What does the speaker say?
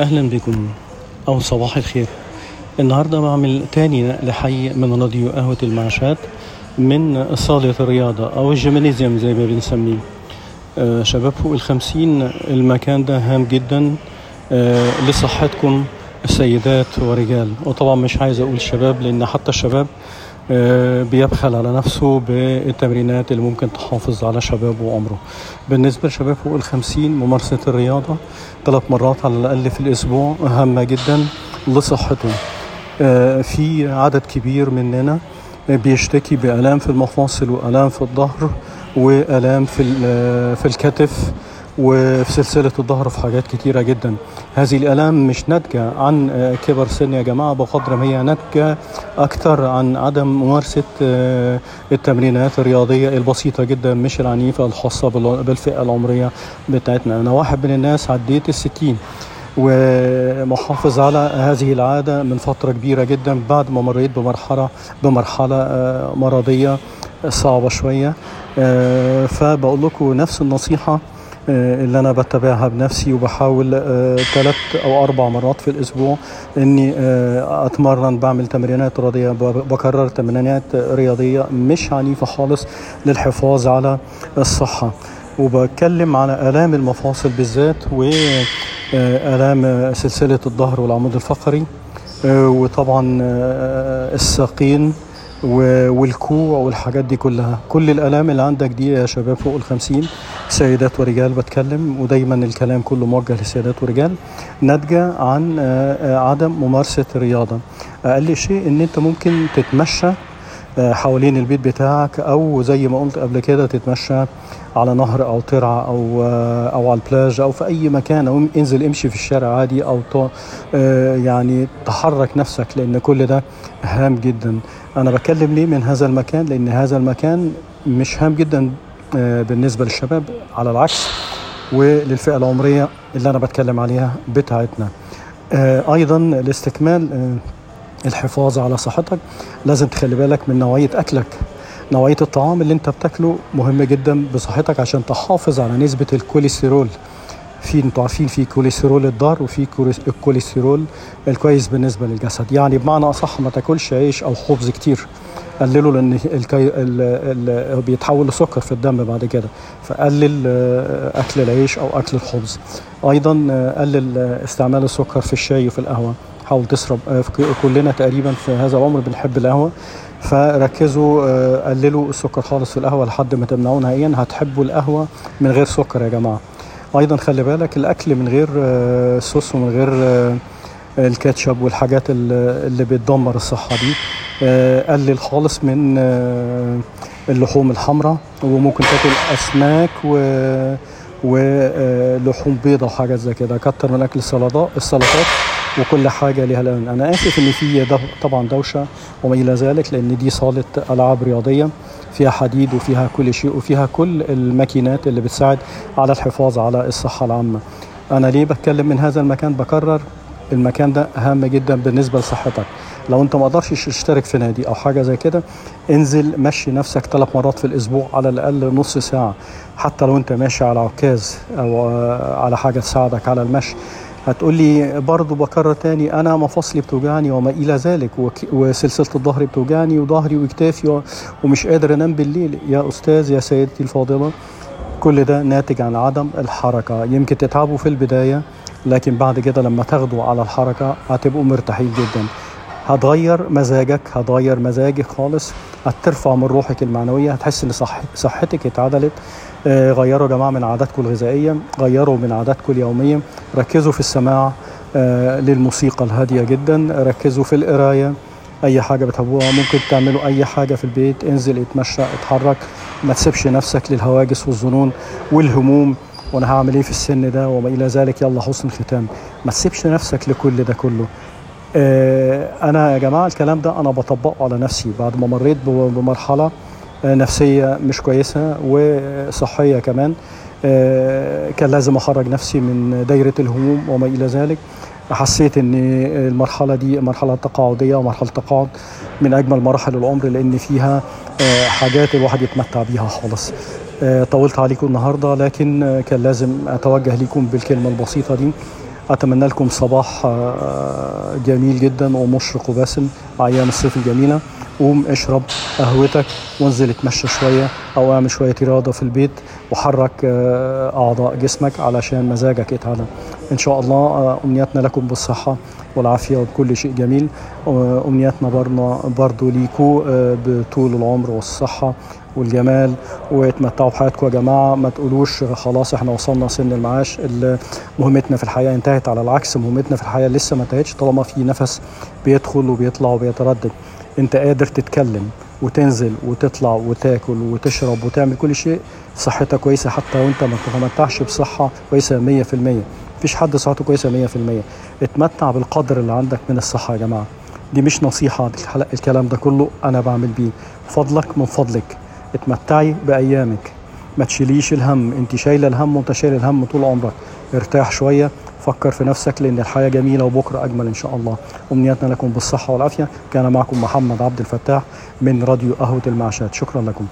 أهلا بكم أو صباح الخير. النهاردة بعمل تاني نقل حي من راديو قهوة المعشات من صالة الرياضة أو الجيمنيزيوم زي ما بنسميه. آه شباب فوق الخمسين المكان ده هام جدا. آه لصحتكم سيدات ورجال. وطبعا مش عايز أقول شباب لأن حتى الشباب بيبخل على نفسه بالتمرينات اللي ممكن تحافظ على شبابه وعمره. بالنسبة لشباب فوق الخمسين ممارسة الرياضة ثلاث مرات على الأقل في الأسبوع هامة جدا لصحته آه في عدد كبير مننا بيشتكي بآلام في المفاصل وآلام في الظهر وآلام في في الكتف وفي سلسلة الظهر في حاجات كتيرة جدا. هذه الآلام مش ناتجة عن كبر سن يا جماعة بقدر ما هي ناتجة أكثر عن عدم ممارسة التمرينات الرياضية البسيطة جدا مش العنيفة الخاصة بالفئة العمرية بتاعتنا. أنا واحد من الناس عديت الستين ومحافظ على هذه العادة من فترة كبيرة جدا. بعد ما مريت بمرحلة بمرحلة مرضية صعبة شوية فبقول لكم نفس النصيحة. اللي أنا بتبعها بنفسي وبحاول ثلاث أو أربع مرات في الأسبوع إني أتمرن بعمل تمرينات رياضية بكرر تمرينات رياضية مش عنيفة خالص للحفاظ على الصحة. وبتكلم على آلام المفاصل بالذات والام سلسلة الظهر والعمود الفقري وطبعا الساقين والكوع والحاجات دي كلها. كل الألام اللي عندك دي يا شباب فوق الخمسين. سيدات ورجال بتكلم ودايما الكلام كله موجه لسيدات ورجال. ناتجة عن عدم ممارسة الرياضة. أقل شيء إن أنت ممكن تتمشى حوالين البيت بتاعك أو زي ما قلت قبل كده تتمشى على نهر أو ترعة أو أو على البلاج أو في أي مكان أو انزل امشي في الشارع عادي أو يعني تحرك نفسك لأن كل ده هام جدا. أنا بكلم ليه من هذا المكان؟ لأن هذا المكان مش هام جدا بالنسبة للشباب على العكس وللفئة العمرية اللي أنا بتكلم عليها بتاعتنا. أيضا لاستكمال الحفاظ على صحتك لازم تخلي بالك من نوعية أكلك. نوعية الطعام اللي انت بتاكله مهم جدا بصحتك عشان تحافظ على نسبة الكوليسترول. في أنتوا عارفين في كوليسترول الضار وفي الكوليسترول الكويس بالنسبة للجسد. يعني بمعنى أصح ما تاكلش عيش أو خبز كتير. قلله لأن الكي... ال... ال... بيتحول لسكر في الدم بعد كده. فقلل أكل العيش أو أكل الخبز. أيضا قلل استعمال السكر في الشاي وفي القهوة. حاول تشرب كلنا تقريبا في هذا العمر بنحب القهوة. فركزوا قللوا السكر خالص في القهوة لحد ما تمنعوه نهائيا. هتحبوا القهوة من غير سكر يا جماعة. أيضا خلي بالك الأكل من غير صوص ومن غير الكاتشب والحاجات اللي بتدمر الصحة دي قلل خالص من اللحوم الحمراء وممكن تاكل أسماك و ولحوم بيضة وحاجات زي كده. كتر من أكل السلطات وكل حاجة لها لون. أنا آسف إن في طبعا دوشة وما إلى ذلك لأن دي صالة ألعاب رياضية فيها حديد وفيها كل شيء وفيها كل الماكينات اللي بتساعد على الحفاظ على الصحة العامة. أنا ليه بتكلم من هذا المكان؟ بكرر المكان ده هام جدا بالنسبة لصحتك. لو انت ما قدرتش تشترك في نادي أو حاجة زي كده انزل مشي نفسك ثلاث مرات في الأسبوع على الأقل نص ساعة. حتى لو انت ماشي على عكاز أو على حاجة تساعدك على المشي. هتقول لي برضه بكرر تاني أنا مفاصلي بتوجعني وما إلى ذلك وسلسلة الظهر بتوجعني وظهري وكتافي ومش قادر أنام بالليل. يا أستاذ يا سيدتي الفاضلة كل ده ناتج عن عدم الحركة. يمكن تتعبوا في البداية لكن بعد كده لما تاخدوا على الحركة هتبقوا مرتاحين جدا. هتغير مزاجك هتغير مزاجك خالص. هترفع من روحك المعنوية هتحس إن صح صحتك اتعدلت. آه غيروا يا جماعة من عاداتكم الغذائية غيروا من عاداتكم اليومية. ركزوا في السماع آه للموسيقى الهادية جدا. ركزوا في القراية أي حاجة بتحبوها. ممكن تعملوا أي حاجة في البيت انزل اتمشى اتحرك. ما تسيبش نفسك للهواجس والظنون والهموم. وأنا هعمل إيه في السن ده؟ وما إلى ذلك. يلا حسن ختام ما تسيبش نفسك لكل ده كله. أنا يا جماعة الكلام ده أنا بطبقه على نفسي. بعد ما مريت بمرحلة نفسية مش كويسة وصحية كمان كان لازم أخرج نفسي من دايرة الهموم وما إلى ذلك. حسيت ان المرحلة دي مرحلة تقاعدية ومرحلة تقاعد من أجمل مراحل العمر لأن فيها حاجات الواحد يتمتع بيها خالص. طولت عليكم النهارده لكن كان لازم أتوجه لكم بالكلمة البسيطة دي. أتمنى لكم صباح آه، جميل جدا ومشرق وباسم مع أيام الصيف الجميلة. قوم اشرب قهوتك وانزل اتمشى شوية أو اعمل شوية رياضه في البيت وحرك آه، أعضاء جسمك علشان مزاجك يتعدل إن شاء الله آه، أمنياتنا لكم بالصحة والعافية وبكل شيء جميل. آه، أمنياتنا برضه برضه ليكوا آه، بطول العمر والصحة والجمال. واتمتعوا بحياتكم يا جماعة. ما تقولوش خلاص إحنا وصلنا سن المعاش. ال- مهمتنا في الحياة انتهت على العكس. مهمتنا في الحياة لسه ما انتهتش طالما في نفس بيدخل وبيطلع وبيتردد. أنت قادر تتكلم. وتنزل وتطلع وتاكل وتشرب وتعمل كل شيء صحتك كويسة حتى وانت ما تتمتعش بصحة كويسة 100% مفيش حد صحته كويسة 100% اتمتع بالقدر اللي عندك من الصحة يا جماعة. دي مش نصيحة دي الكلام ده كله أنا بعمل بيه. فضلك من فضلك. اتمتعي بأيامك. ما تشيليش الهم. انت شايلة الهم وانت شايل الهم طول عمرك. ارتاح شوية. فكر في نفسك لأن الحياة جميلة وبكرة أجمل إن شاء الله. أمنياتنا لكم بالصحة والعافية. كان معكم محمد عبد الفتاح من راديو قهوة المعشات شكرا لكم.